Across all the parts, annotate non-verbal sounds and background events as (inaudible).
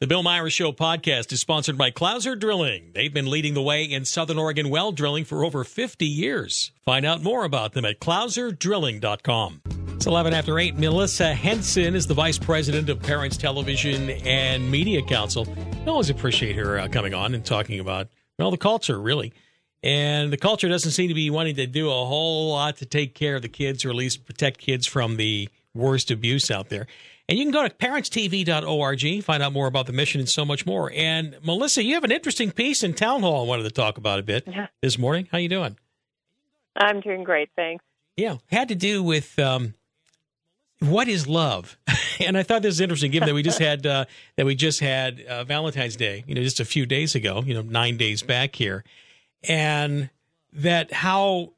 The Bill Myers Show podcast is sponsored by Clouser Drilling. They've been leading the way in Southern Oregon well drilling for over 50 years. Find out more about them at clouserdrilling.com. It's 11 after 8. Melissa Henson is the Vice President of Parents Television and Media Council. I always appreciate her uh, coming on and talking about, well, the culture, really. And the culture doesn't seem to be wanting to do a whole lot to take care of the kids or at least protect kids from the worst abuse out there. And you can go to parentstv.org, find out more about the mission and so much more. And Melissa, you have an interesting piece in Town Hall I wanted to talk about a bit yeah. this morning. How you doing? I'm doing great, thanks. Yeah, had to do with um, what is love, (laughs) and I thought this was interesting, given that we just had uh, that we just had uh, Valentine's Day, you know, just a few days ago, you know, nine days back here, and that how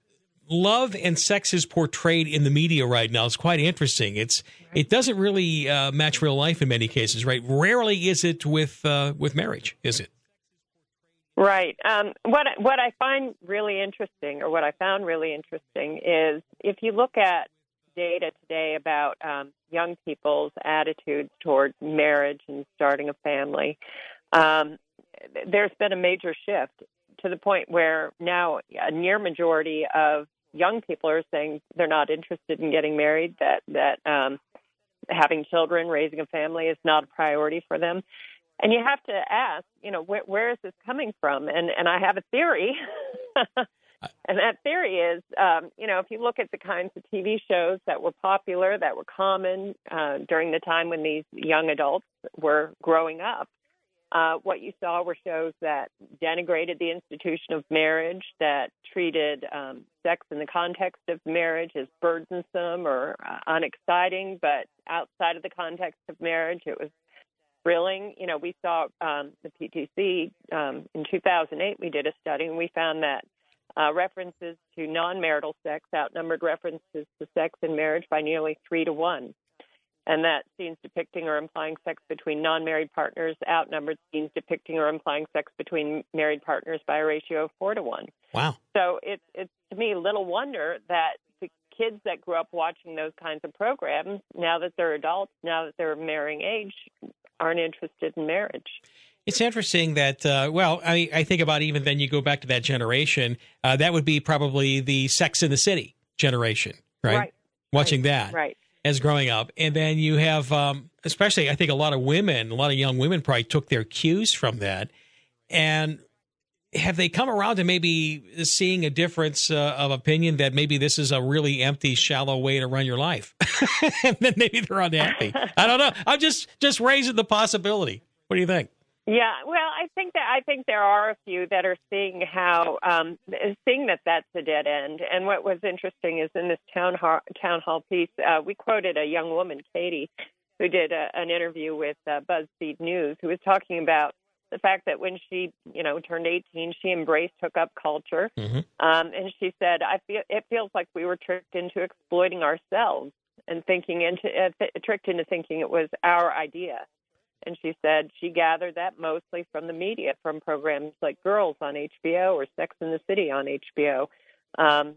love and sex is portrayed in the media right now is quite interesting. It's it doesn't really uh, match real life in many cases, right? Rarely is it with uh, with marriage, is it? Right. Um, what what I find really interesting, or what I found really interesting, is if you look at data today about um, young people's attitudes toward marriage and starting a family, um, there's been a major shift to the point where now a near majority of young people are saying they're not interested in getting married, that that um, having children, raising a family is not a priority for them. And you have to ask, you know, where, where is this coming from? And and I have a theory, (laughs) and that theory is, um, you know, if you look at the kinds of TV shows that were popular, that were common uh, during the time when these young adults were growing up, uh, what you saw were shows that denigrated the institution of marriage, that treated um, sex in the context of marriage as burdensome or uh, unexciting, but outside of the context of marriage, it was thrilling. You know, we saw um, the PTC um, in 2008, we did a study, and we found that uh, references to non marital sex outnumbered references to sex in marriage by nearly three to one and that scenes depicting or implying sex between non-married partners outnumbered scenes depicting or implying sex between married partners by a ratio of four to one. Wow! So it's it's to me little wonder that the kids that grew up watching those kinds of programs, now that they're adults, now that they're marrying age, aren't interested in marriage. It's interesting that, uh, well, I, I, think about even then you go back to that generation, uh, that would be probably the Sex in the City generation, right? Right. Watching right. that. Right as growing up. And then you have, um, especially, I think a lot of women, a lot of young women probably took their cues from that. And have they come around to maybe seeing a difference uh, of opinion that maybe this is a really empty, shallow way to run your life? (laughs) and then maybe they're unhappy. I don't know. I'm just just raising the possibility. What do you think? Yeah, well, I think that I think there are a few that are seeing how um, seeing that that's a dead end. And what was interesting is in this town hall, town hall piece, uh, we quoted a young woman, Katie, who did a, an interview with uh, BuzzFeed News, who was talking about the fact that when she, you know, turned 18, she embraced hookup culture, mm-hmm. um, and she said, "I feel it feels like we were tricked into exploiting ourselves and thinking into uh, th- tricked into thinking it was our idea." And she said she gathered that mostly from the media, from programs like Girls on HBO or Sex in the City on HBO. Um,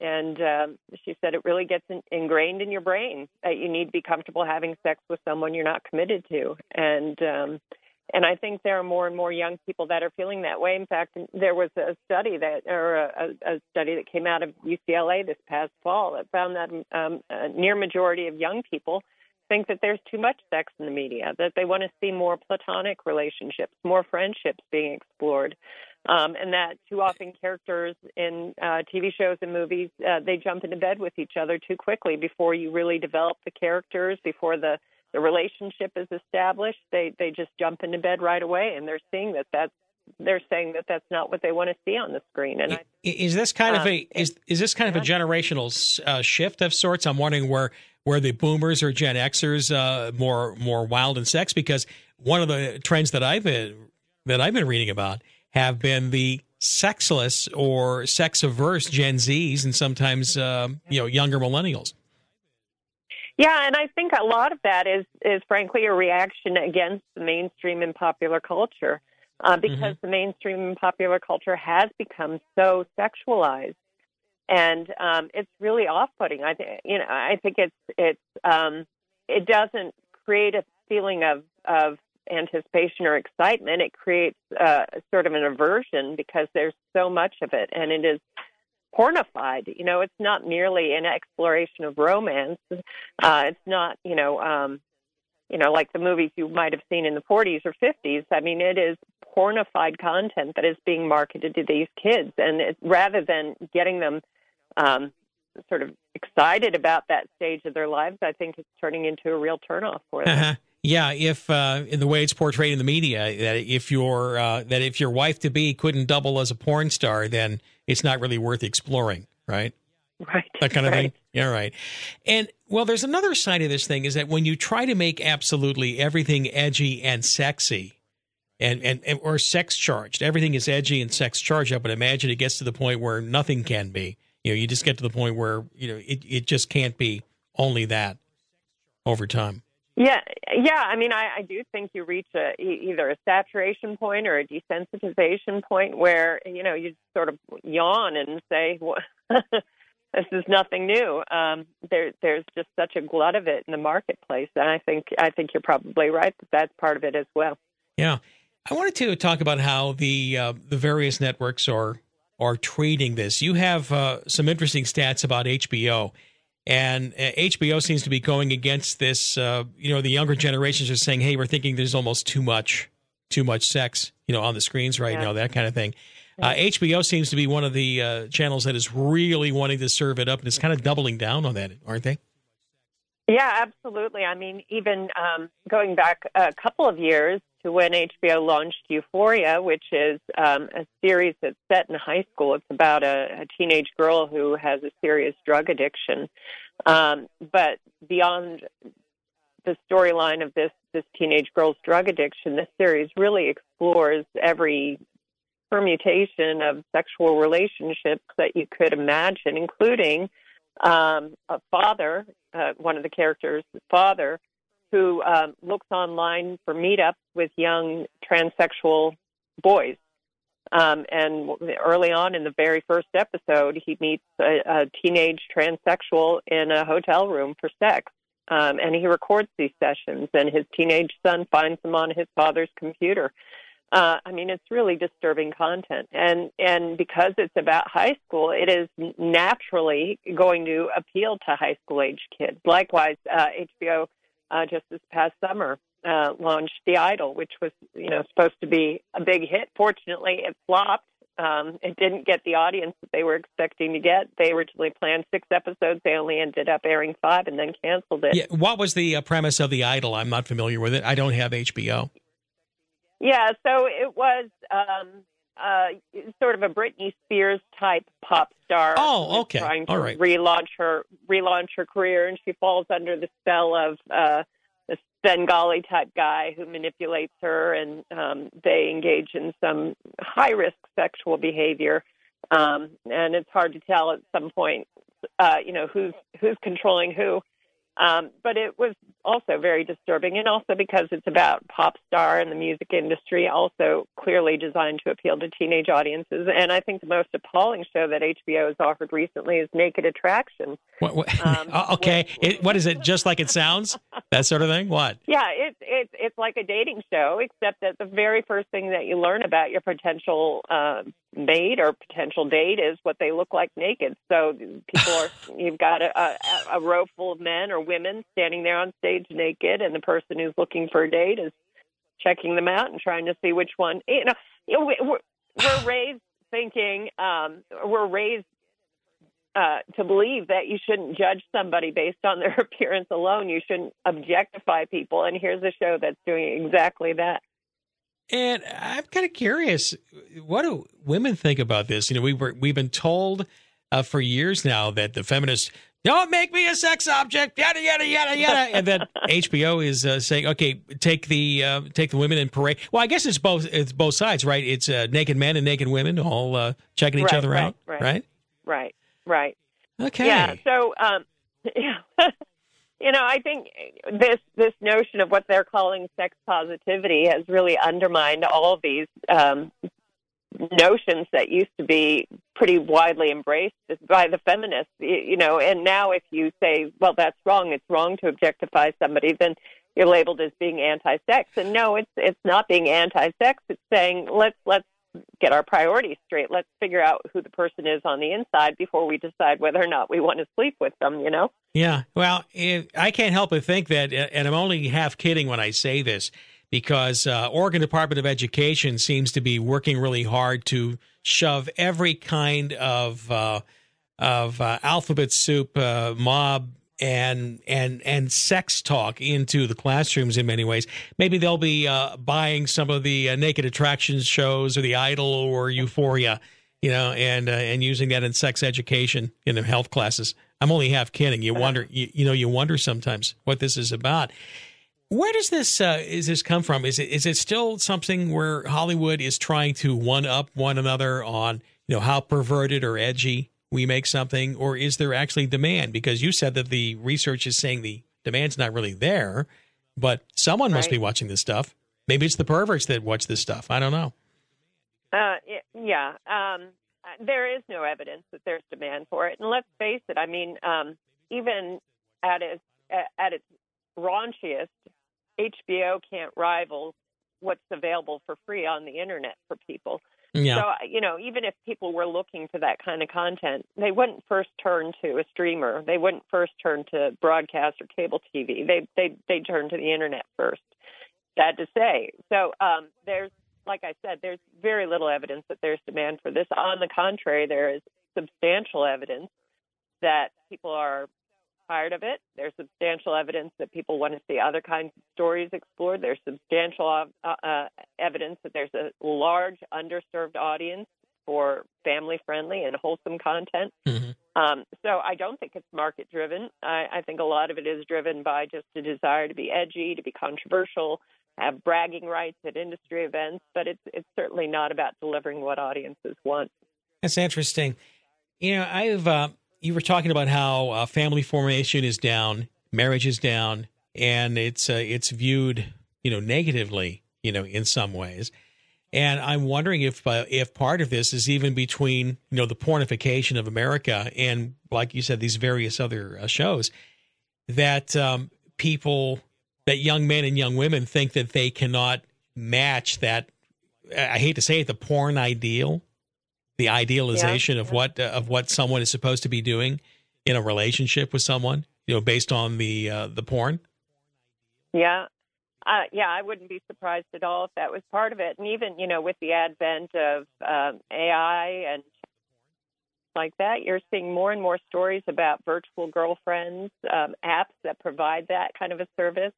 and um, she said it really gets in, ingrained in your brain that you need to be comfortable having sex with someone you're not committed to. And um, and I think there are more and more young people that are feeling that way. In fact, there was a study that, or a, a study that came out of UCLA this past fall that found that um, a near majority of young people think that there's too much sex in the media, that they want to see more platonic relationships, more friendships being explored, um, and that too often characters in uh, TV shows and movies uh, they jump into bed with each other too quickly before you really develop the characters, before the the relationship is established. They they just jump into bed right away, and they're seeing that that's they're saying that that's not what they want to see on the screen. And is this kind um, of a is is this kind of a generational uh, shift of sorts? I'm wondering where where the boomers or Gen Xers uh, more more wild in sex because one of the trends that I've been that I've been reading about have been the sexless or sex averse Gen Zs and sometimes uh, you know younger millennials. Yeah, and I think a lot of that is is frankly a reaction against the mainstream and popular culture, uh, because mm-hmm. the mainstream and popular culture has become so sexualized and um, it's really off-putting. I think you know I think it's it's um, it doesn't create a feeling of of anticipation or excitement, it creates uh, sort of an aversion because there's so much of it, and it is pornified. You know, it's not merely an exploration of romance. Uh, it's not, you know, um, you know, like the movies you might have seen in the 40s or 50s. I mean, it is pornified content that is being marketed to these kids, and it, rather than getting them um, sort of excited about that stage of their lives, I think it's turning into a real turnoff for them. Uh-huh. Yeah, if uh, in the way it's portrayed in the media, that if your uh, that if your wife to be couldn't double as a porn star, then it's not really worth exploring, right? Right. That kind of right. thing. Yeah, right. And well, there's another side of this thing is that when you try to make absolutely everything edgy and sexy, and, and, and or sex charged, everything is edgy and sex charged. But imagine it gets to the point where nothing can be. You know, you just get to the point where you know it, it just can't be only that over time. Yeah, yeah. I mean, I, I do think you reach a either a saturation point or a desensitization point where you know you sort of yawn and say, well, (laughs) "This is nothing new." Um, there, there's just such a glut of it in the marketplace, and I think I think you're probably right that that's part of it as well. Yeah, I wanted to talk about how the uh, the various networks are are treating this. You have uh, some interesting stats about HBO and uh, HBO seems to be going against this. Uh, you know, the younger generations are saying, "Hey, we're thinking there's almost too much, too much sex, you know, on the screens right yeah. now, that kind of thing." Uh, HBO seems to be one of the uh, channels that is really wanting to serve it up, and it's kind of doubling down on that, aren't they? Yeah, absolutely. I mean, even um, going back a couple of years to when HBO launched Euphoria, which is um, a series that's set in high school. It's about a, a teenage girl who has a serious drug addiction. Um, but beyond the storyline of this this teenage girl's drug addiction, this series really explores every permutation of sexual relationships that you could imagine, including um, a father, uh, one of the characters' father, who um, looks online for meetups with young transsexual boys. Um, and early on in the very first episode, he meets a, a teenage transsexual in a hotel room for sex. Um, and he records these sessions, and his teenage son finds them on his father's computer. Uh, I mean, it's really disturbing content, and and because it's about high school, it is naturally going to appeal to high school age kids. Likewise, uh, HBO uh, just this past summer uh, launched The Idol, which was you know supposed to be a big hit. Fortunately, it flopped. Um, it didn't get the audience that they were expecting to get. They originally planned six episodes. They only ended up airing five and then canceled it. Yeah, what was the uh, premise of The Idol? I'm not familiar with it. I don't have HBO. Yeah, so it was um, uh, sort of a Britney Spears type pop star. Oh, okay. Trying to right. relaunch her relaunch her career, and she falls under the spell of uh, this Svengali type guy who manipulates her, and um, they engage in some high risk sexual behavior. Um, and it's hard to tell at some point, uh, you know, who's who's controlling who. Um, but it was also very disturbing, and also because it's about pop star and the music industry, also clearly designed to appeal to teenage audiences. And I think the most appalling show that HBO has offered recently is Naked Attraction. What, what, um, (laughs) okay, it, what is it? Just like it sounds? That sort of thing? What? Yeah, it's it's it's like a dating show, except that the very first thing that you learn about your potential uh, mate or potential date is what they look like naked. So people are (laughs) you've got a, a, a row full of men or women standing there on stage naked, and the person who's looking for a date is checking them out and trying to see which one. You know, we're, we're raised thinking um, we're raised uh, to believe that you shouldn't judge somebody based on their (laughs) appearance alone. You shouldn't objectify people. And here's a show that's doing exactly that. And I'm kind of curious, what do women think about this? You know, we were we've been told uh, for years now that the feminists don't make me a sex object, yada yada yada yada, and then (laughs) HBO is uh, saying, okay, take the uh, take the women in parade. Well, I guess it's both it's both sides, right? It's uh, naked men and naked women all uh, checking each right, other right, out, right, right? Right, right. Okay. Yeah. So, um, (laughs) yeah. You know, I think this this notion of what they're calling sex positivity has really undermined all of these um, notions that used to be pretty widely embraced by the feminists. You know, and now if you say, "Well, that's wrong," it's wrong to objectify somebody, then you're labeled as being anti-sex. And no, it's it's not being anti-sex. It's saying let's let's get our priorities straight. Let's figure out who the person is on the inside before we decide whether or not we want to sleep with them, you know? Yeah. Well, I can't help but think that, and I'm only half kidding when I say this, because uh, Oregon Department of Education seems to be working really hard to shove every kind of uh, of uh, alphabet soup uh, mob and and and sex talk into the classrooms in many ways. Maybe they'll be uh, buying some of the uh, naked attractions shows or the Idol or Euphoria, you know, and uh, and using that in sex education in the health classes. I'm only half kidding. You wonder, you, you know, you wonder sometimes what this is about. Where does this uh, is this come from? Is it is it still something where Hollywood is trying to one up one another on you know how perverted or edgy we make something, or is there actually demand? Because you said that the research is saying the demand's not really there, but someone right. must be watching this stuff. Maybe it's the perverts that watch this stuff. I don't know. Uh, yeah, um, there is no evidence that there's demand for it, and let's face it. I mean, um, even at its at its raunchiest, HBO can't rival what's available for free on the internet for people. Yeah. So, you know, even if people were looking for that kind of content, they wouldn't first turn to a streamer. They wouldn't first turn to broadcast or cable TV. They they they turn to the internet first. Sad to say. So, um, there's like I said, there's very little evidence that there's demand for this. On the contrary, there is substantial evidence that people are tired of it. There's substantial evidence that people want to see other kinds of stories explored. There's substantial uh, uh, evidence that there's a large underserved audience for family friendly and wholesome content. Mm-hmm. Um, so I don't think it's market driven. I, I think a lot of it is driven by just a desire to be edgy, to be controversial, have bragging rights at industry events, but it's it's certainly not about delivering what audiences want. That's interesting. You know, I've uh, you were talking about how uh, family formation is down, marriage is down, and it's uh, it's viewed you know negatively you know in some ways. And I'm wondering if uh, if part of this is even between you know the pornification of America and like you said these various other uh, shows that um, people that young men and young women think that they cannot match that I hate to say it the porn ideal the idealization yeah. of what uh, of what someone is supposed to be doing in a relationship with someone, you know, based on the uh, the porn. Yeah, uh, yeah, I wouldn't be surprised at all if that was part of it. And even you know, with the advent of um, AI and like that, you're seeing more and more stories about virtual girlfriends, um, apps that provide that kind of a service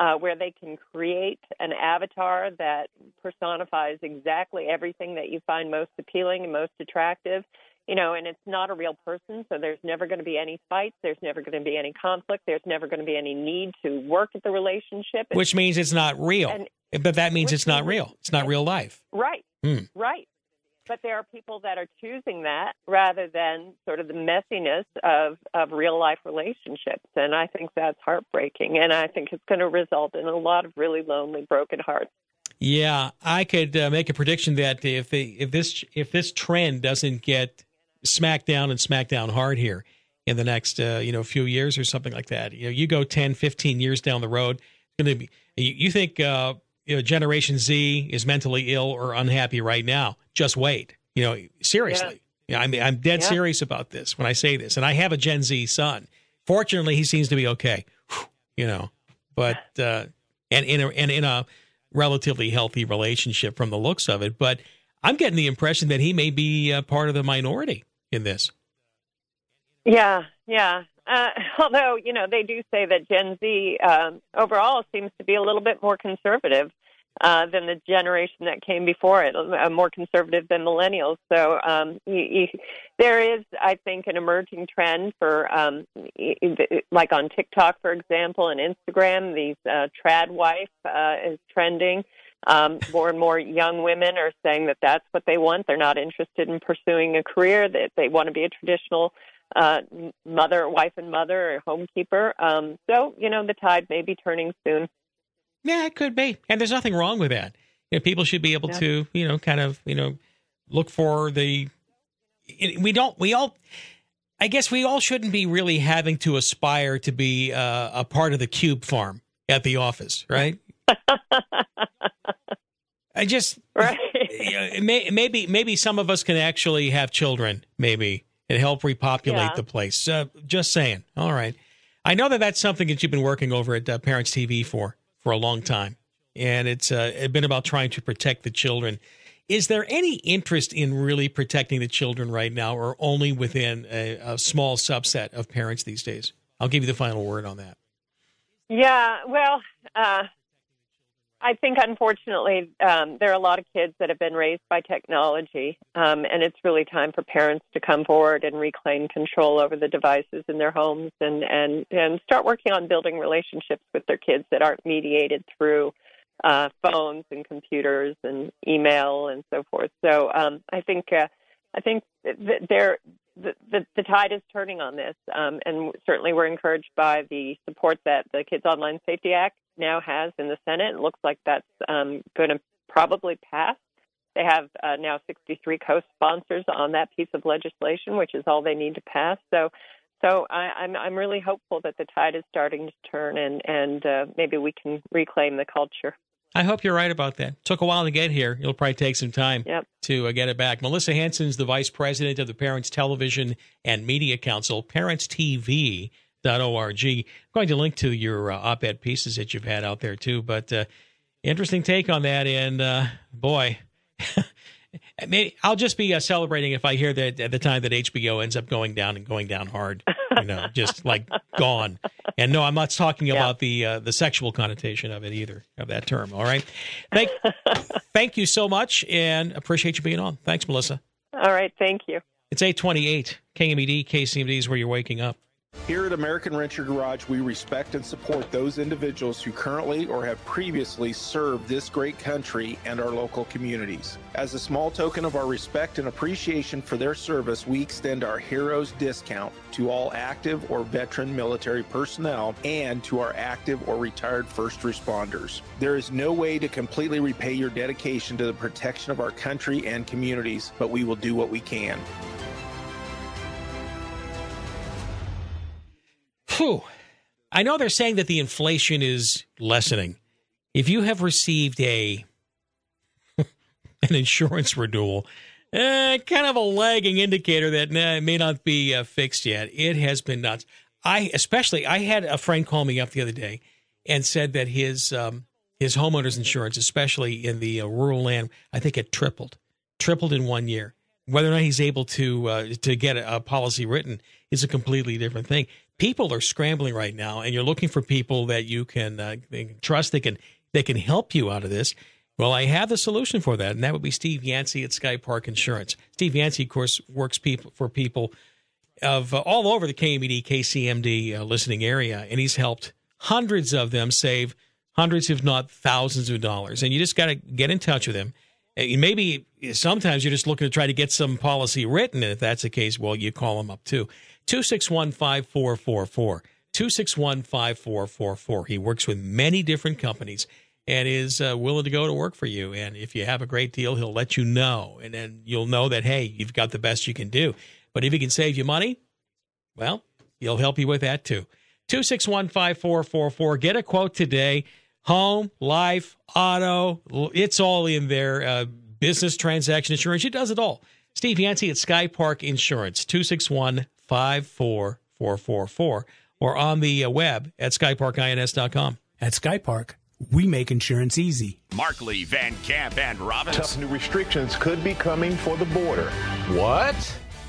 uh, where they can create an avatar that personifies exactly everything that you find most appealing and most attractive. You know, and it's not a real person, so there's never going to be any fights. There's never going to be any conflict. There's never going to be any need to work at the relationship. Which means it's not real. And, but that means it's not real. It's not real life. Right. Hmm. Right. But there are people that are choosing that rather than sort of the messiness of, of real life relationships. And I think that's heartbreaking. And I think it's going to result in a lot of really lonely, broken hearts. Yeah, I could uh, make a prediction that if the, if this if this trend doesn't get smacked down and smacked down hard here in the next uh, you know few years or something like that, you know, you go 10, 15 years down the road, it's going to be you, you think uh, you know, Generation Z is mentally ill or unhappy right now. Just wait. You know, seriously. Yeah. yeah I mean, I'm dead yeah. serious about this when I say this. And I have a Gen Z son. Fortunately, he seems to be okay. (sighs) You know, but uh, and in a and in a relatively healthy relationship from the looks of it. But I'm getting the impression that he may be uh, part of the minority in this. Yeah, yeah. Uh, (laughs) although you know they do say that Gen Z um, overall seems to be a little bit more conservative uh, than the generation that came before it, uh, more conservative than millennials. So um, you, you, there is, I think, an emerging trend for, um, like on TikTok, for example, and Instagram, these uh, trad wife uh, is trending. Um, more and more young women are saying that that's what they want. They're not interested in pursuing a career. That they, they want to be a traditional uh, mother, wife, and mother, or homekeeper. Um, so you know the tide may be turning soon. Yeah, it could be, and there's nothing wrong with that. You know, people should be able yeah. to, you know, kind of, you know, look for the. We don't. We all. I guess we all shouldn't be really having to aspire to be uh, a part of the cube farm at the office, right? (laughs) I just right. may, maybe maybe some of us can actually have children, maybe and help repopulate yeah. the place. Uh, just saying. All right, I know that that's something that you've been working over at uh, Parents TV for for a long time, and it's uh, been about trying to protect the children. Is there any interest in really protecting the children right now, or only within a, a small subset of parents these days? I'll give you the final word on that. Yeah, well, uh, I think unfortunately um, there are a lot of kids that have been raised by technology, um, and it's really time for parents to come forward and reclaim control over the devices in their homes and and and start working on building relationships with their kids that aren't mediated through uh, phones and computers and email and so forth. So um, I think uh, I think that there the, the, the tide is turning on this, um, and certainly we're encouraged by the support that the Kids Online Safety Act now has in the Senate. It looks like that's um, going to probably pass. They have uh, now 63 co-sponsors on that piece of legislation, which is all they need to pass. So, so I, I'm I'm really hopeful that the tide is starting to turn, and and uh, maybe we can reclaim the culture. I hope you're right about that. Took a while to get here. It'll probably take some time yep. to uh, get it back. Melissa Henson's the vice president of the Parents Television and Media Council, parentstv.org. I'm going to link to your uh, op ed pieces that you've had out there, too. But uh, interesting take on that. And uh, boy, (laughs) Maybe I'll just be uh, celebrating if I hear that at the time that HBO ends up going down and going down hard, you know, (laughs) just like gone. And no, I'm not talking yeah. about the uh, the sexual connotation of it either of that term. All right, thank (laughs) thank you so much, and appreciate you being on. Thanks, Melissa. All right, thank you. It's 828 KMED, KCMD is where you're waking up. Here at American Renter Garage, we respect and support those individuals who currently or have previously served this great country and our local communities. As a small token of our respect and appreciation for their service, we extend our Heroes discount to all active or veteran military personnel and to our active or retired first responders. There is no way to completely repay your dedication to the protection of our country and communities, but we will do what we can. Whew. I know they're saying that the inflation is lessening. If you have received a (laughs) an insurance renewal, eh, kind of a lagging indicator that nah, it may not be uh, fixed yet. It has been nuts. I especially I had a friend call me up the other day and said that his um, his homeowners insurance, especially in the uh, rural land, I think it tripled, tripled in one year. Whether or not he's able to uh, to get a, a policy written is a completely different thing people are scrambling right now, and you're looking for people that you can, uh, trust that can they can help you out of this. Well, I have the solution for that, and that would be Steve Yancey at Sky Park Insurance. Steve Yancey, of course, works people for people of uh, all over the KMED, KCMD uh, listening area, and he's helped hundreds of them save hundreds, if not thousands of dollars. And you just got to get in touch with him. Maybe sometimes you're just looking to try to get some policy written, and if that's the case, well, you call him up too. 261 5444. 261 5444. He works with many different companies and is uh, willing to go to work for you. And if you have a great deal, he'll let you know. And then you'll know that, hey, you've got the best you can do. But if he can save you money, well, he'll help you with that too. 261 5444. Get a quote today. Home, life, auto, it's all in there. Uh, business transaction insurance. He does it all. Steve Yancey at Sky Park Insurance, 261 54444 or on the uh, web at skyparkins.com. At Skypark, we make insurance easy. Markley, Van Camp, and Robbins. Tough new restrictions could be coming for the border. What?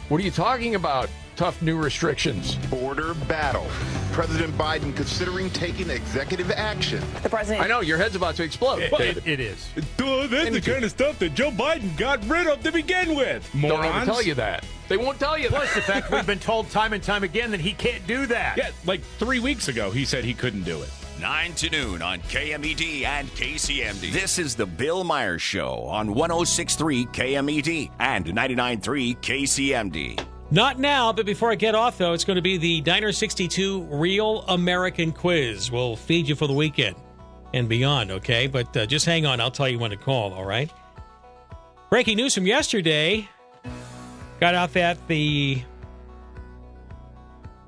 What are you talking about? Tough new restrictions. Border battle. President Biden considering taking executive action. The president. I know your head's about to explode. It, it, it is. Duh, that's and the kind of stuff that Joe Biden got rid of to begin with. Morons. Don't ever tell you that. They won't tell you. Plus, the fact we've been told time and time again that he can't do that. Yeah, like three weeks ago, he said he couldn't do it. 9 to noon on KMED and KCMD. This is the Bill Myers Show on 1063 KMED and 99.3 KCMD. Not now, but before I get off, though, it's going to be the Diner 62 Real American Quiz. We'll feed you for the weekend and beyond, okay? But uh, just hang on. I'll tell you when to call, all right? Breaking news from yesterday got out that the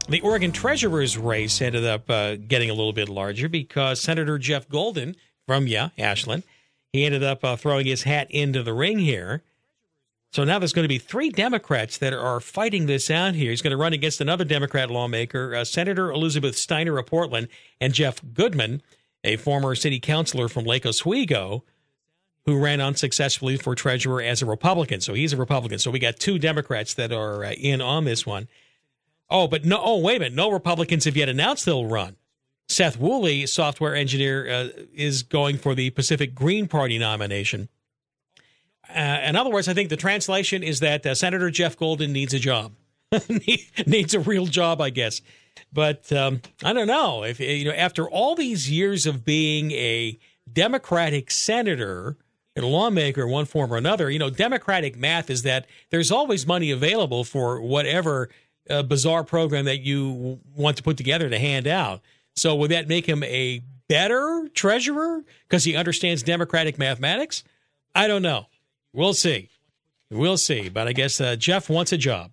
The Oregon Treasurer's race ended up uh, getting a little bit larger because Senator Jeff Golden from, yeah, Ashland, he ended up uh, throwing his hat into the ring here. So now there's going to be three Democrats that are fighting this out here. He's going to run against another Democrat lawmaker, uh, Senator Elizabeth Steiner of Portland, and Jeff Gudman, a former city councilor from Lake Oswego, who ran unsuccessfully for treasurer as a Republican. So he's a Republican. So we got two Democrats that are uh, in on this one. Oh, but no. Oh, wait a minute. No Republicans have yet announced they'll run. Seth Woolley, software engineer, uh, is going for the Pacific Green Party nomination. Uh, in other words, I think the translation is that uh, Senator Jeff Golden needs a job, (laughs) needs a real job, I guess. But um, I don't know if you know after all these years of being a Democratic senator and lawmaker in one form or another, you know, Democratic math is that there's always money available for whatever uh, bizarre program that you want to put together to hand out. So would that make him a better treasurer because he understands Democratic mathematics? I don't know. We'll see. We'll see. But I guess uh, Jeff wants a job.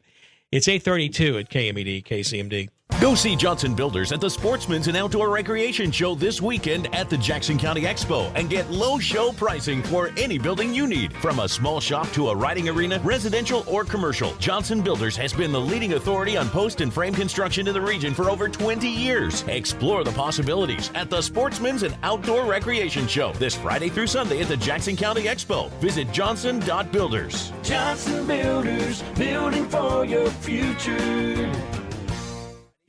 It's 832 at KMED, KCMD. Go see Johnson Builders at the Sportsman's and Outdoor Recreation Show this weekend at the Jackson County Expo and get low show pricing for any building you need. From a small shop to a riding arena, residential or commercial, Johnson Builders has been the leading authority on post and frame construction in the region for over 20 years. Explore the possibilities at the Sportsman's and Outdoor Recreation Show this Friday through Sunday at the Jackson County Expo. Visit johnson.builders. Johnson Builders, building for your future.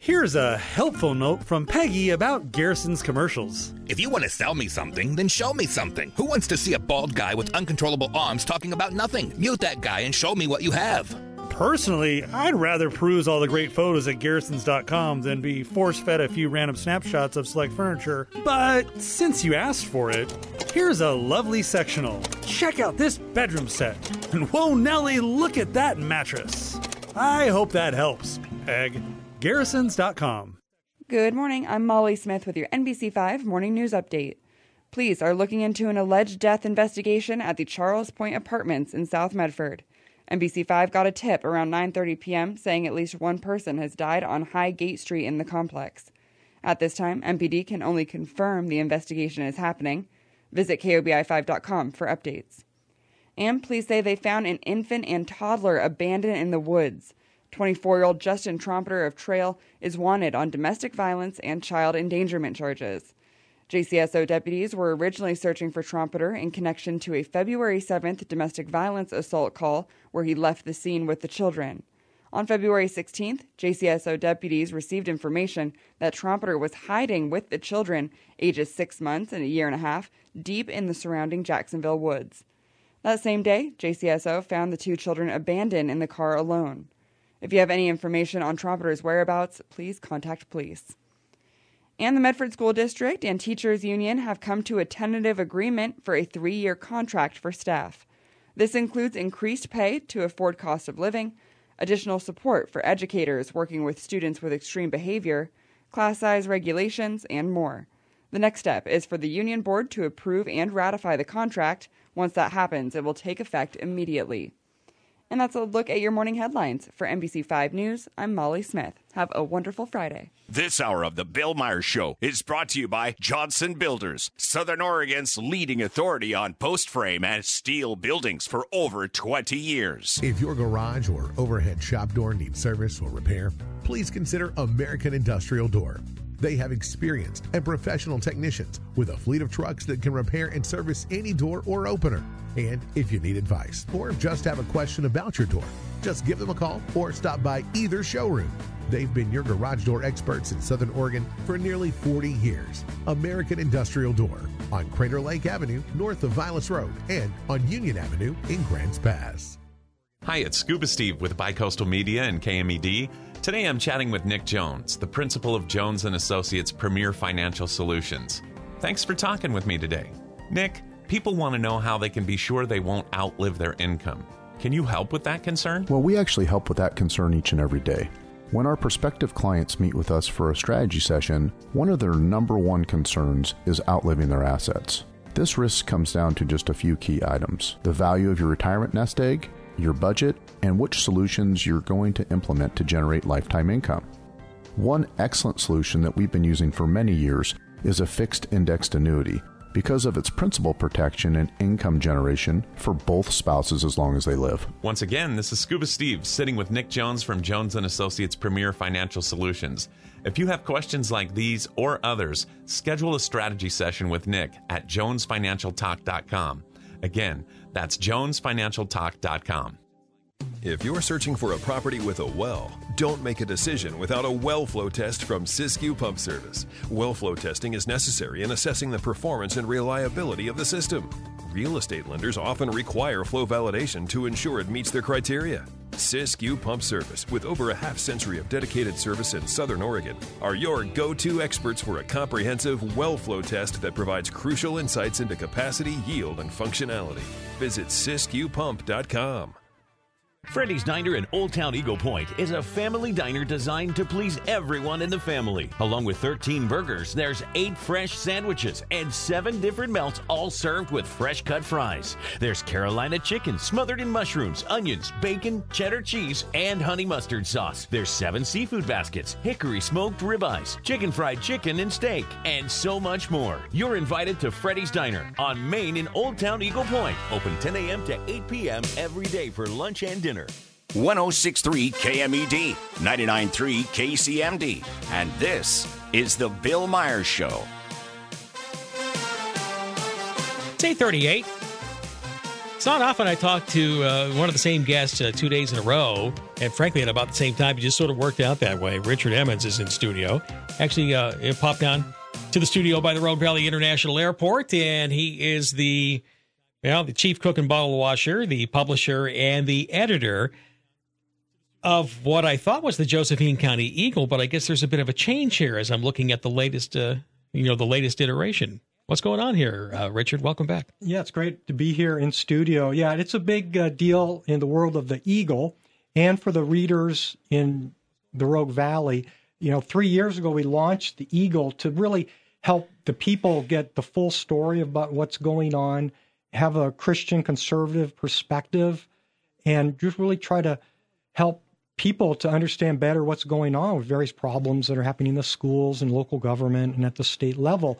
Here's a helpful note from Peggy about Garrison's commercials. If you want to sell me something, then show me something. Who wants to see a bald guy with uncontrollable arms talking about nothing? Mute that guy and show me what you have. Personally, I'd rather peruse all the great photos at garrisons.com than be force fed a few random snapshots of select furniture. But since you asked for it, here's a lovely sectional. Check out this bedroom set. And whoa, Nelly, look at that mattress. I hope that helps, Peg garrisons.com. Good morning. I'm Molly Smith with your NBC5 Morning News Update. Police are looking into an alleged death investigation at the Charles Point Apartments in South Medford. NBC5 got a tip around 9:30 p.m. saying at least one person has died on High Gate Street in the complex. At this time, MPD can only confirm the investigation is happening. Visit kobi5.com for updates. And police say they found an infant and toddler abandoned in the woods. 24 year old Justin Trompeter of Trail is wanted on domestic violence and child endangerment charges. JCSO deputies were originally searching for Trompeter in connection to a February 7th domestic violence assault call where he left the scene with the children. On February 16th, JCSO deputies received information that Trompeter was hiding with the children, ages six months and a year and a half, deep in the surrounding Jacksonville woods. That same day, JCSO found the two children abandoned in the car alone. If you have any information on Trompeter's whereabouts, please contact police. And the Medford School District and Teachers Union have come to a tentative agreement for a three year contract for staff. This includes increased pay to afford cost of living, additional support for educators working with students with extreme behavior, class size regulations, and more. The next step is for the union board to approve and ratify the contract. Once that happens, it will take effect immediately. And that's a look at your morning headlines. For NBC5 News, I'm Molly Smith. Have a wonderful Friday. This hour of the Bill Myers Show is brought to you by Johnson Builders, Southern Oregon's leading authority on post frame and steel buildings for over 20 years. If your garage or overhead shop door needs service or repair, please consider American Industrial Door. They have experienced and professional technicians with a fleet of trucks that can repair and service any door or opener. And if you need advice or just have a question about your door, just give them a call or stop by either showroom. They've been your garage door experts in Southern Oregon for nearly 40 years. American Industrial Door on Crater Lake Avenue, north of Vilas Road, and on Union Avenue in Grants Pass. Hi, it's Scuba Steve with Bicoastal Media and KMED. Today I'm chatting with Nick Jones, the principal of Jones and Associates Premier Financial Solutions. Thanks for talking with me today. Nick, people want to know how they can be sure they won't outlive their income. Can you help with that concern? Well, we actually help with that concern each and every day. When our prospective clients meet with us for a strategy session, one of their number one concerns is outliving their assets. This risk comes down to just a few key items the value of your retirement nest egg, your budget, and which solutions you're going to implement to generate lifetime income. One excellent solution that we've been using for many years is a fixed indexed annuity because of its principal protection and income generation for both spouses as long as they live. Once again, this is Scuba Steve sitting with Nick Jones from Jones and Associates Premier Financial Solutions. If you have questions like these or others, schedule a strategy session with Nick at jonesfinancialtalk.com. Again, that's jonesfinancialtalk.com. If you're searching for a property with a well, don't make a decision without a well flow test from Siskiyou Pump Service. Well flow testing is necessary in assessing the performance and reliability of the system. Real estate lenders often require flow validation to ensure it meets their criteria. Siskiyou Pump Service, with over a half century of dedicated service in Southern Oregon, are your go to experts for a comprehensive well flow test that provides crucial insights into capacity, yield, and functionality. Visit SiskiyouPump.com. Freddy's Diner in Old Town Eagle Point is a family diner designed to please everyone in the family. Along with 13 burgers, there's 8 fresh sandwiches and 7 different melts all served with fresh cut fries. There's Carolina chicken smothered in mushrooms, onions, bacon, cheddar cheese, and honey mustard sauce. There's 7 seafood baskets, hickory smoked ribeyes, chicken fried chicken and steak, and so much more. You're invited to Freddy's Diner on Main in Old Town Eagle Point. Open 10 a.m. to 8 p.m. every day for lunch and dinner. 1063 KMED, 993 KCMD, and this is The Bill Myers Show. It's 838. It's not often I talk to uh, one of the same guests uh, two days in a row, and frankly, at about the same time, it just sort of worked out that way. Richard Emmons is in studio. Actually, uh, it popped down to the studio by the Rogue Valley International Airport, and he is the, well, the chief cook and bottle washer, the publisher, and the editor of what I thought was the Josephine County Eagle, but I guess there's a bit of a change here as I'm looking at the latest, uh, you know, the latest iteration. What's going on here, uh, Richard? Welcome back. Yeah, it's great to be here in studio. Yeah, it's a big uh, deal in the world of the Eagle and for the readers in the Rogue Valley. You know, three years ago we launched the Eagle to really help the people get the full story about what's going on, have a Christian conservative perspective, and just really try to help people to understand better what's going on with various problems that are happening in the schools and local government and at the state level.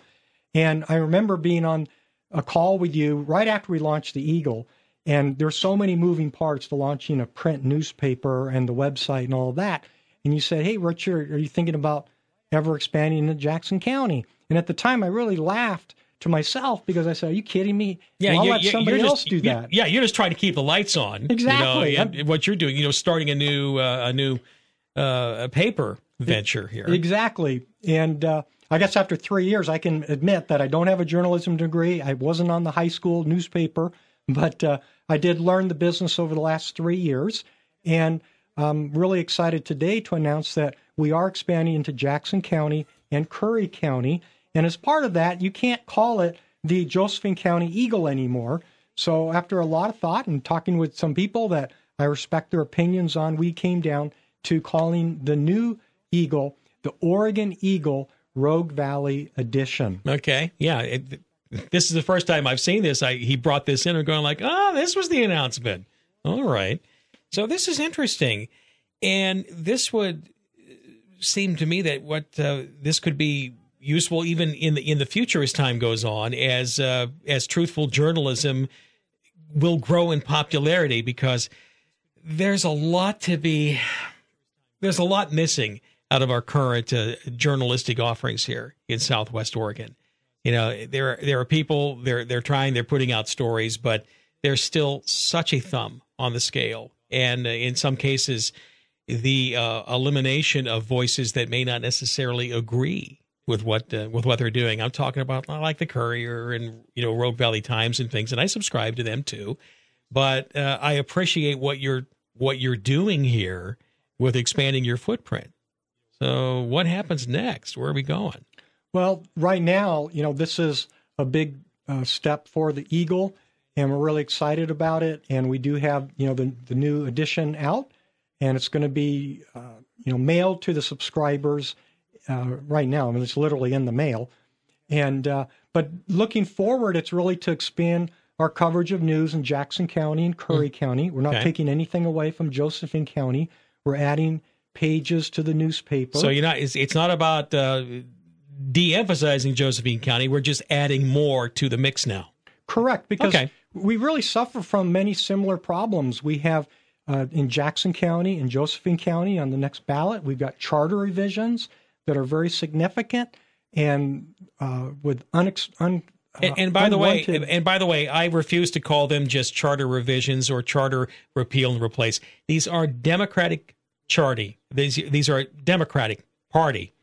And I remember being on a call with you right after we launched the Eagle, and there's so many moving parts to launching a print newspaper and the website and all of that. And you said, "Hey, Richard, are you thinking about ever expanding into Jackson County?" And at the time, I really laughed to myself because I said, "Are you kidding me? Yeah, well, I'll let somebody you're else do that." Yeah, you're just trying to keep the lights on. Exactly. You know, and what you're doing, you know, starting a new uh, a new uh, a paper venture here. Exactly. And uh, I guess after three years, I can admit that I don't have a journalism degree. I wasn't on the high school newspaper, but uh, I did learn the business over the last three years. And I'm really excited today to announce that we are expanding into Jackson County and Curry County. And as part of that, you can't call it the Josephine County Eagle anymore. So after a lot of thought and talking with some people that I respect their opinions on, we came down to calling the new Eagle the Oregon Eagle Rogue Valley Edition. Okay, yeah. It, this is the first time I've seen this. I he brought this in and going like, oh, this was the announcement. All right, so this is interesting, and this would seem to me that what uh, this could be useful even in the in the future as time goes on, as uh, as truthful journalism will grow in popularity because there's a lot to be there's a lot missing out of our current uh, journalistic offerings here in Southwest Oregon. You know, there are, there are people they're they're trying they're putting out stories, but there's still such a thumb on the scale, and uh, in some cases, the uh, elimination of voices that may not necessarily agree with what uh, with what they're doing. I'm talking about like the Courier and you know Rogue Valley Times and things, and I subscribe to them too. But uh, I appreciate what you're what you're doing here with expanding your footprint. So, what happens next? Where are we going? Well, right now, you know, this is a big uh, step for the Eagle, and we're really excited about it. And we do have, you know, the, the new edition out, and it's going to be, uh, you know, mailed to the subscribers uh, right now. I mean, it's literally in the mail. And uh, but looking forward, it's really to expand our coverage of news in Jackson County and Curry County. We're not Okay. taking anything away from Josephine County. We're adding pages to the newspaper. So you're not. It's, it's not about uh, de-emphasizing Josephine County. We're just adding more to the mix now. Correct, because Okay. we really suffer from many similar problems. We have uh, in Jackson County and Josephine County on the next ballot, we've got charter revisions that are very significant and uh, with unex- un, uh, And, and by the way, and by the way, I refuse to call them just charter revisions or charter repeal and replace. These are Democratic charty. These these are Democratic Party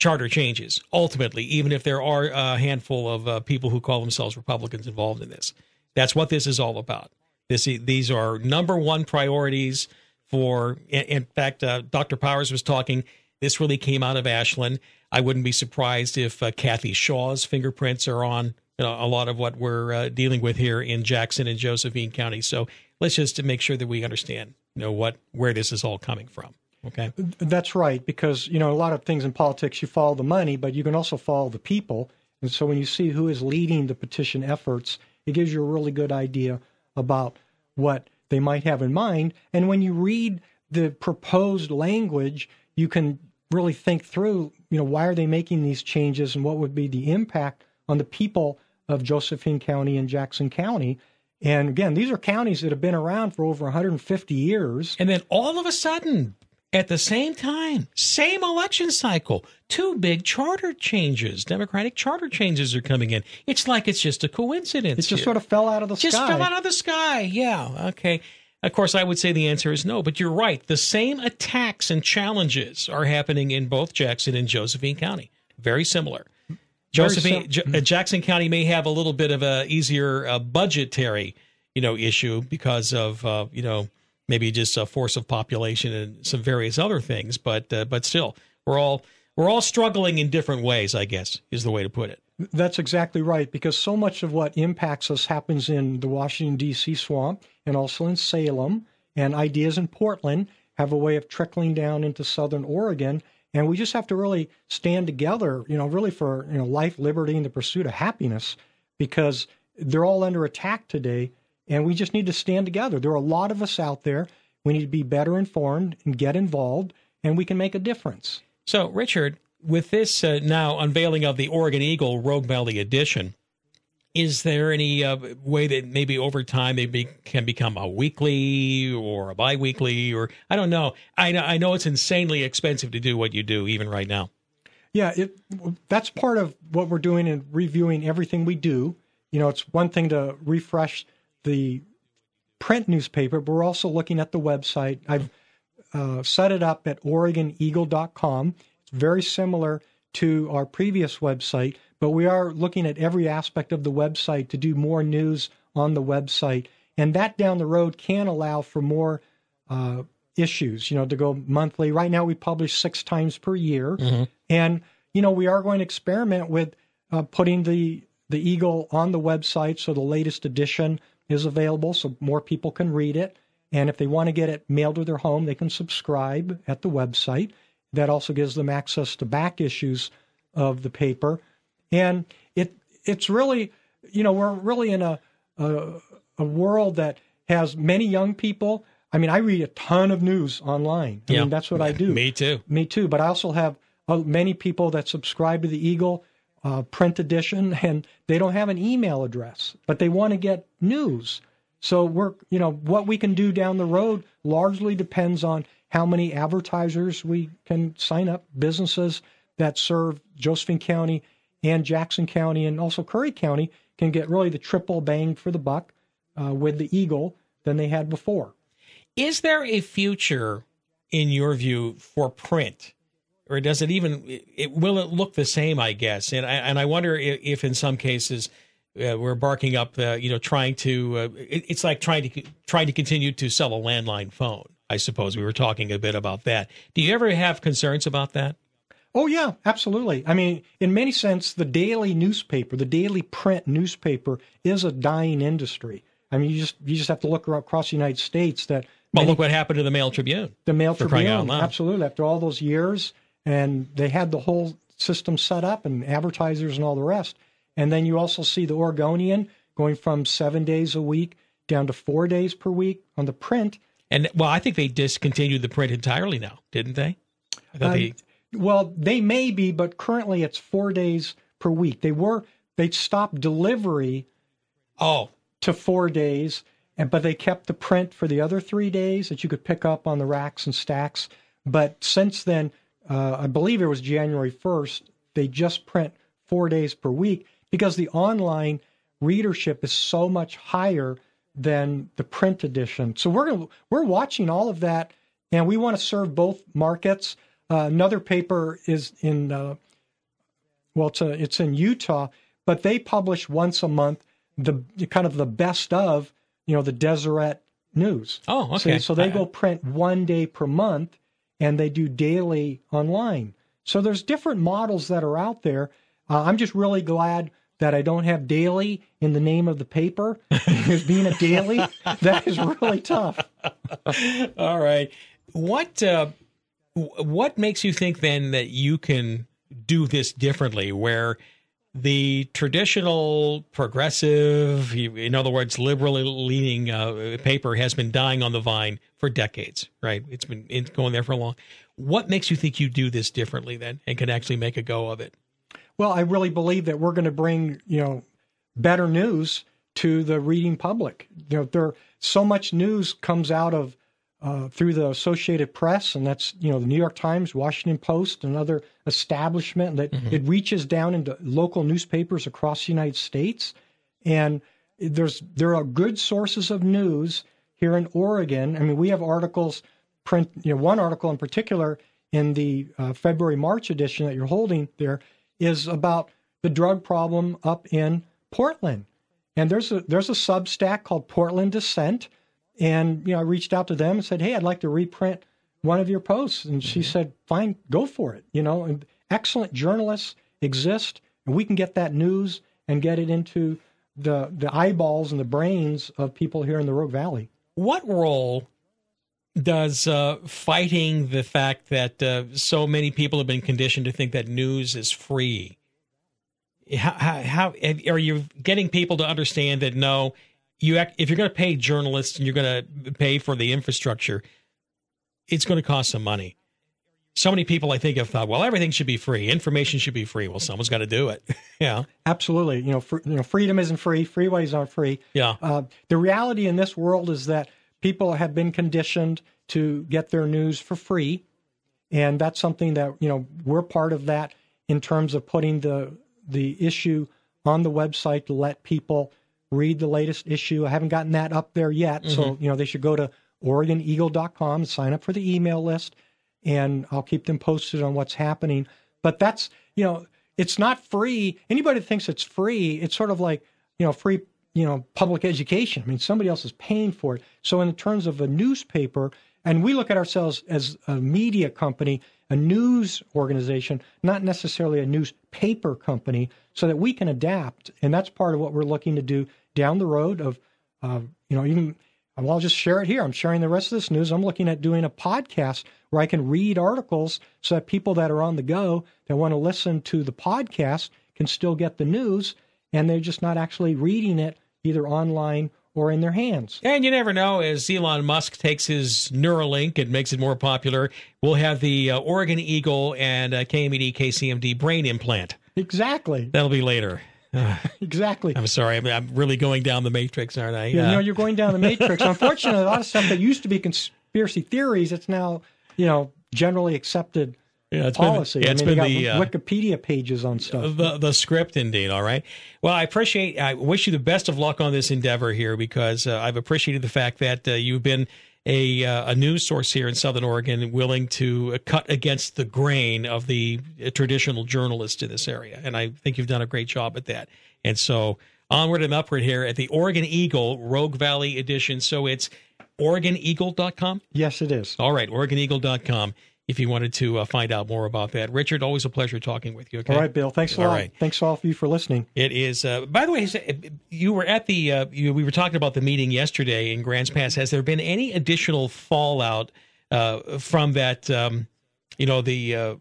charter changes. Ultimately, even if there are a handful of uh, people who call themselves Republicans involved in this, that's what this is all about. This these are number one priorities for. In, in fact, uh, Dr. Powers was talking. This really came out of Ashland. I wouldn't be surprised if uh, Kathy Shaw's fingerprints are on you know, a lot of what we're uh, dealing with here in Jackson and Josephine County. So let's just make sure that we understand, you know, what where this is all coming from. Okay. That's right, because you know a lot of things in politics you follow the money, but you can also follow the people. And so when you see who is leading the petition efforts, it gives you a really good idea about what they might have in mind. And when you read the proposed language, you can really think through, you know, why are they making these changes and what would be the impact on the people of Josephine County and Jackson County. And again, these are counties that have been around for over 150 years. And then all of a sudden, at the same time, same election cycle, two big charter changes, Democratic charter changes are coming in. It's like it's just a coincidence. It just here. sort of fell out of the just sky. Just fell out of the sky. Yeah. Okay. Of course, I would say the answer is no, but you're right. The same attacks and challenges are happening in both Jackson and Josephine County. Very similar. Very Josephine, sim- J- uh, Jackson County may have a little bit of a easier uh, budgetary, you know, issue because of uh, you know maybe just a force of population and some various other things, but uh, but still, we're all we're all struggling in different ways. I guess is the way to put it. That's exactly right, because so much of what impacts us happens in the Washington, D.C. swamp and also in Salem, and ideas in Portland have a way of trickling down into southern Oregon. And we just have to really stand together, you know, really for you know life, liberty, and the pursuit of happiness, because they're all under attack today, and we just need to stand together. There are a lot of us out there. We need to be better informed and get involved, and we can make a difference. So, Richard, with this uh, now unveiling of the Oregon Eagle Rogue Valley edition, is there any uh, way that maybe over time they be, can become a weekly or a biweekly or I don't know. I know I know it's insanely expensive to do what you do even right now. Yeah, it that's part of what we're doing in reviewing everything we do. You know, it's one thing to refresh the print newspaper, but we're also looking at the website. I've uh, set it up at OregonEagle.com. It's very similar to our previous website, but we are looking at every aspect of the website to do more news on the website, and that down the road can allow for more uh, issues. You know, to go monthly. Right now, we publish six times per year. And you know, we are going to experiment with uh, putting the the Eagle on the website, so the latest edition is available, so more people can read it. And if they want to get it mailed to their home, they can subscribe at the website. That also gives them access to back issues of the paper. And it it's really, you know, we're really in a a, a world that has many young people. I mean, I read a ton of news online. I Yeah. mean, that's what I (laughs) do. Me too. Me too. But I also have uh, many people that subscribe to the Eagle uh, print edition, (laughs) and they don't have an email address, but they want to get news. So we're, you know, what we can do down the road largely depends on how many advertisers we can sign up, businesses that serve Josephine County and Jackson County, and also Curry County can get really the triple bang for the buck uh, with the Eagle than they had before. Is there a future, in your view, for print, or does it even it, will it look the same? I guess, and I and I wonder if, if in some cases uh, we're barking up, uh, you know, trying to. Uh, it, it's like trying to trying to continue to sell a landline phone. I suppose we were talking a bit about that. Do you ever have concerns about that? Oh yeah, absolutely. I mean, in many sense, the daily newspaper, the daily print newspaper, is a dying industry. I mean, you just you just have to look across the United States that Well, many- look what happened to the Mail Tribune. the Mail for crying out Tribune, loud. absolutely. After all those years, and they had the whole system set up and advertisers and all the rest. And then you also see the Oregonian going from seven days a week down to four days per week on the print. And well, I think they discontinued the print entirely now, didn't they? I thought Uh, they well, they may be, but currently it's four days per week. They were they stopped delivery. Oh, to four days, and but they kept the print for the other three days that you could pick up on the racks and stacks. But since then, uh, I believe it was January first, they just print four days per week because the online readership is so much higher than the print edition. So we're gonna, we're watching all of that, and we want to serve both markets. Uh, another paper is in uh, well, it's a, it's in Utah, but they publish once a month the kind of the best of you know the Deseret news. Oh, So- okay. So, they go print one day per month, and they do daily online. So there's different models that are out there. Uh, I'm just really glad that I don't have daily in the name of the paper. Because (laughs) being a daily, that is really tough. (laughs) All right. What uh, what makes you think then that you can do this differently? Where the traditional progressive, in other words, liberally leaning uh, paper has been dying on the vine for decades, right? It's been it's going there for a long. What makes you think you do this differently then, and can actually make a go of it? Well, I really believe that we're going to bring, you know, better news to the reading public. You know, there so much news comes out of uh, through the Associated Press, and that's you know the New York Times, Washington Post, and other establishment that it reaches down into local newspapers across the United States, and there's there are good sources of news here in Oregon. I mean, we have articles print, you know, one article in particular in the uh, February March edition that you're holding there is about the drug problem up in Portland. And there's a there's a Substack called Portland Dissent, and you know I reached out to them and said, "Hey, I'd like to reprint one of your posts." And she said, "Fine, go for it." You know, and excellent journalists exist, and we can get that news and get it into the the eyeballs and the brains of people here in the Rogue Valley. What role does uh, fighting the fact that uh, so many people have been conditioned to think that news is free? How, how, how are you getting people to understand that no, you act, if you're going to pay journalists and you're going to pay for the infrastructure, it's going to cost some money. So many people, I think, have thought, well, everything should be free, information should be free. Well, someone's got to do it. (laughs) yeah, Absolutely. You know, fr- you know, freedom isn't free. Freeways aren't free. yeah. Uh, the reality in this world is that people have been conditioned to get their news for free, and that's something that you know we're part of that in terms of putting the the issue on the website to let people read the latest issue. I haven't gotten that up there yet, so Mhm. you know they should go to OregonEagle.com sign up for the email list, and I'll keep them posted on what's happening. But that's you know it's not free. Anybody thinks it's free, it's sort of like you know free you know public education. I mean somebody else is paying for it. So in terms of a newspaper, and we look at ourselves as a media company, a news organization, not necessarily a newspaper company, so that we can adapt. And that's part of what we're looking to do down the road. Of uh, you know even well, I'll just share it here. I'm sharing the rest of this news. I'm looking at doing a podcast where I can read articles so that people that are on the go that want to listen to the podcast can still get the news and they're just not actually reading it either online or in their hands. And you never know, as Elon Musk takes his Neuralink and makes it more popular, we'll have the uh, Oregon Eagle and uh, KMED KCMD brain implant. Exactly. That'll be later. (laughs) exactly. I'm sorry. I'm, I'm really going down the matrix, aren't I? You know, you're going down the matrix. (laughs) Unfortunately, a lot of stuff that used to be conspiracy theories, it's now, you know, generally accepted Yeah, it's been- policy. yeah, it's I mean, been the, uh, Wikipedia pages on stuff. the the script indeed all right. Well i appreciate i wish you the best of luck on this endeavor here because uh, i've appreciated the fact that uh, you've been a uh, a news source here in southern oregon willing to cut against the grain of the uh, traditional journalists in this area and i think you've done a great job at that. And so onward and upward here at the oregon eagle rogue valley edition. So it's oregoneagle.com yes it is. All right oregoneagle.com if you wanted to uh, find out more about that richard always a pleasure talking with you okay All right, Bill. Thanks a All lot. right. Thanks all of you for listening. it is. Uh, by the way, you were at the. Uh, you, we were talking about the meeting yesterday in Grants Pass. Has there been any additional fallout uh, from that? Um, you know the uh,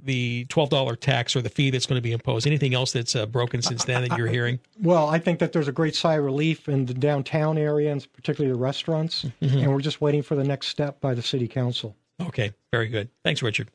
the twelve dollar tax or the fee that's going to be imposed? Anything else that's uh, broken since then that you're hearing? Well, I think that there's a great sigh of relief in the downtown area and particularly the restaurants, Mhm. and we're just waiting for the next step by the city council. Okay, very good. Thanks, Richard.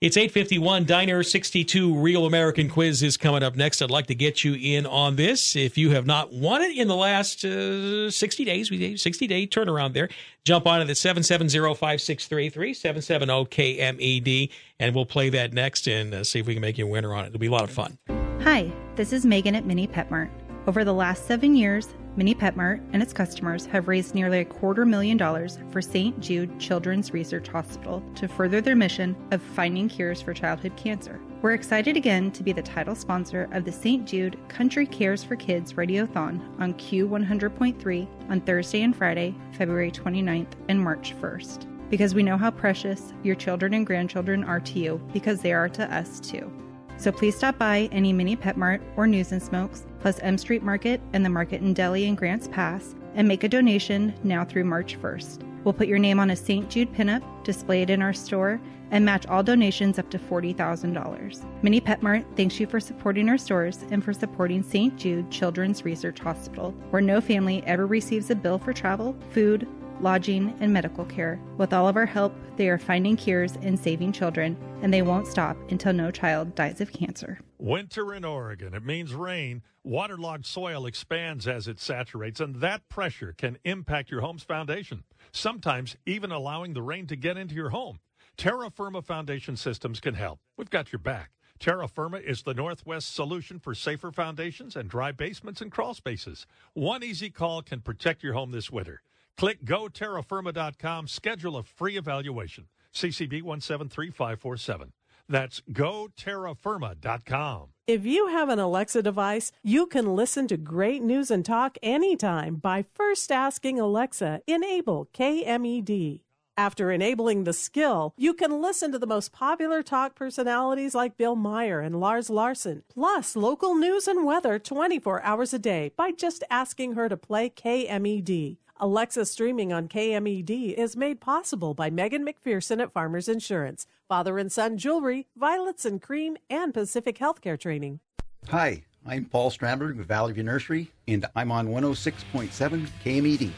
It's 851 Diner 62 Real American Quiz is coming up next. I'd like to get you in on this. If you have not won it in the last uh, 60 days, we 60 day turnaround there, jump on it at 770-5633, 770-KMED, E and we'll play that next and uh, see if we can make you a winner on it. It'll be a lot of fun. Hi, this is Megan at Mini Pet Mart. Over the last seven years, Mini Pet Mart and its customers have raised nearly a quarter million dollars for St. Jude Children's Research Hospital to further their mission of finding cures for childhood cancer. We're excited again to be the title sponsor of the St. Jude Country Cares for Kids Radiothon on Q100.3 on Thursday and Friday, February 29th and March 1st. Because we know how precious your children and grandchildren are to you, because they are to us too. So please stop by any mini Pet Mart or News and Smokes, plus M Street Market and the Market in Delhi and Grants Pass, and make a donation now through March 1st. We'll put your name on a St. Jude pinup, display it in our store, and match all donations up to $40,000. Mini Pet Mart thanks you for supporting our stores and for supporting St. Jude Children's Research Hospital, where no family ever receives a bill for travel, food, lodging, and medical care. With all of our help, they are finding cures and saving children, and they won't stop until no child dies of cancer. Winter in Oregon. It means rain. Waterlogged soil expands as it saturates, and that pressure can impact your home's foundation, sometimes even allowing the rain to get into your home. Terra Firma Foundation Systems can help. We've got your back. Terra Firma is the Northwest solution for safer foundations and dry basements and crawl spaces. One easy call can protect your home this winter. Click goterrafirma.com, schedule a free evaluation. CCB 173547. That's goterrafirma.com. If you have an Alexa device, you can listen to great news and talk anytime by first asking Alexa, enable KMED. After enabling the skill, you can listen to the most popular talk personalities like Bill Meyer and Lars Larson, plus local news and weather 24 hours a day by just asking her to play KMED. Alexa streaming on KMED is made possible by Megan McPherson at Farmers Insurance, Father and Son Jewelry, Violets and Cream, and Pacific Healthcare Training. Hi, I'm Paul Stramberg with Valley View Nursery, and I'm on 106.7 KMED.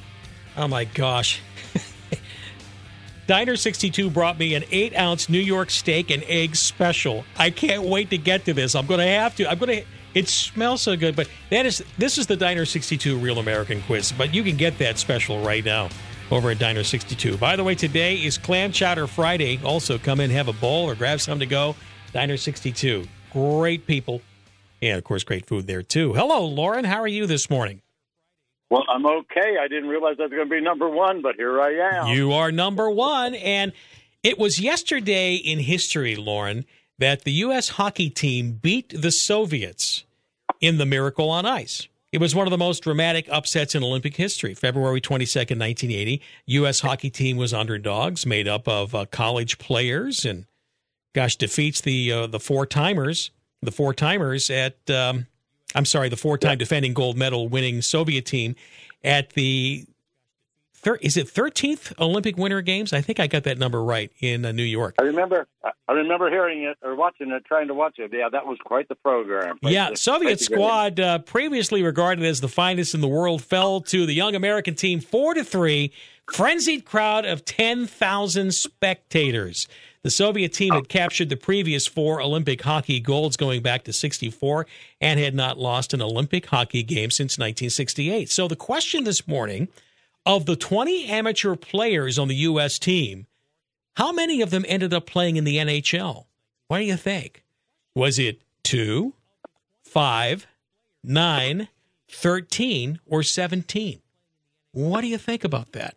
Oh my gosh. (laughs) Diner 62 brought me an eight ounce New York steak and egg special. I can't wait to get to this. I'm going to have to. I'm going to. It smells so good, but that is this is the Diner 62 Real American Quiz. But you can get that special right now over at Diner 62. By the way, today is Clam Chowder Friday. Also, come in, have a bowl, or grab some to go. Diner 62. Great people, and of course, great food there too. Hello, Lauren. How are you this morning? Well, I'm okay. I didn't realize I was going to be number one, but here I am. You are number one. And it was yesterday in history, Lauren, that the U.S. hockey team beat the Soviets in the Miracle on Ice. It was one of the most dramatic upsets in Olympic history. February 22nd, 1980, U.S. hockey team was underdogs, made up of uh, college players, and gosh, defeats the uh, the four timers, the four timers at um, I'm sorry, the four time defending gold medal winning Soviet team at the thir- is it 13th Olympic Winter Games? I think I got that number right in uh, New York. I remember. I remember hearing it or watching it, trying to watch it. Yeah, that was quite the program. Yeah, Quite Soviet the game. squad, uh, previously regarded as the finest in the world, fell to the young American team four to three. Frenzied crowd of ten thousand spectators. The Soviet team had captured the previous four Olympic hockey golds going back to 64 and had not lost an Olympic hockey game since 1968. So the question this morning of the 20 amateur players on the U.S. team, how many of them ended up playing in the NHL? What do you think? Was it two, five, nine, 13, or 17? What do you think about that?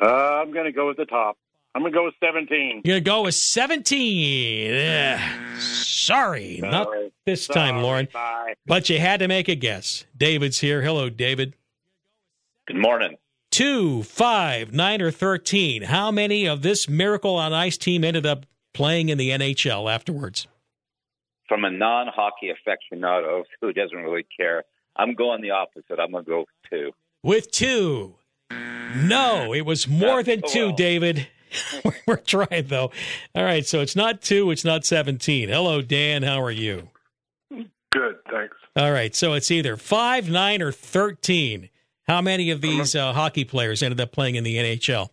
Uh, I'm going to go with the top. I'm going to go with 17. You're going to go with 17. Ugh. sorry, not Sorry. this time, Lauren. Bye. But you had to make a guess. David's here. Hello, David. Good morning. Two, five, nine, or 13. How many of this Miracle on Ice team ended up playing in the NHL afterwards? From a non hockey aficionado who doesn't really care, I'm going the opposite. I'm going to go with two. With two. No, it was more than two, well. David. (laughs) We're trying though. All right, so it's not two, it's not seventeen. Hello, Dan. How are you? Good, thanks. All right, so it's either five, nine, or thirteen. How many of these uh, hockey players ended up playing in the NHL?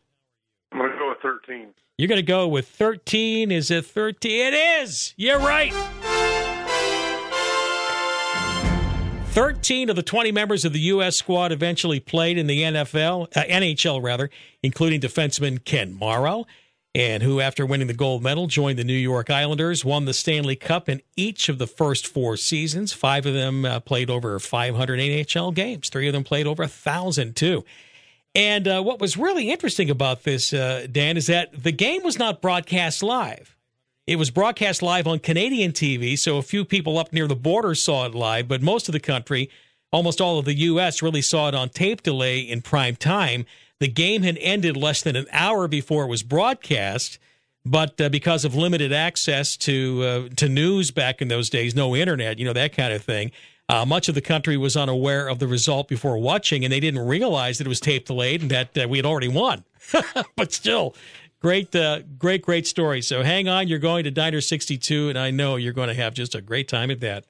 I'm going to go with 13. You're going to go with 13. Is it 13? It is. You're right. 13 of the 20 members of the U.S. squad eventually played in the NFL, uh, NHL rather, including defenseman Ken Morrow, and who, after winning the gold medal, joined the New York Islanders, won the Stanley Cup in each of the first four seasons. Five of them uh, played over 500 NHL games. Three of them played over a thousand too. And uh, what was really interesting about this, uh, Dan, is that the game was not broadcast live. It was broadcast live on Canadian TV, so a few people up near the border saw it live, but most of the country, almost all of the U.S., really saw it on tape delay in prime time. The game had ended less than an hour before it was broadcast, but uh, because of limited access to uh, to news back in those days, no internet, you know that kind of thing. Uh, much of the country was unaware of the result before watching, and they didn't realize that it was tape delayed and that uh, we had already won. (laughs) but still, Great, uh, great, great story. So hang on. You're going to Diner 62, and I know you're going to have just a great time at that.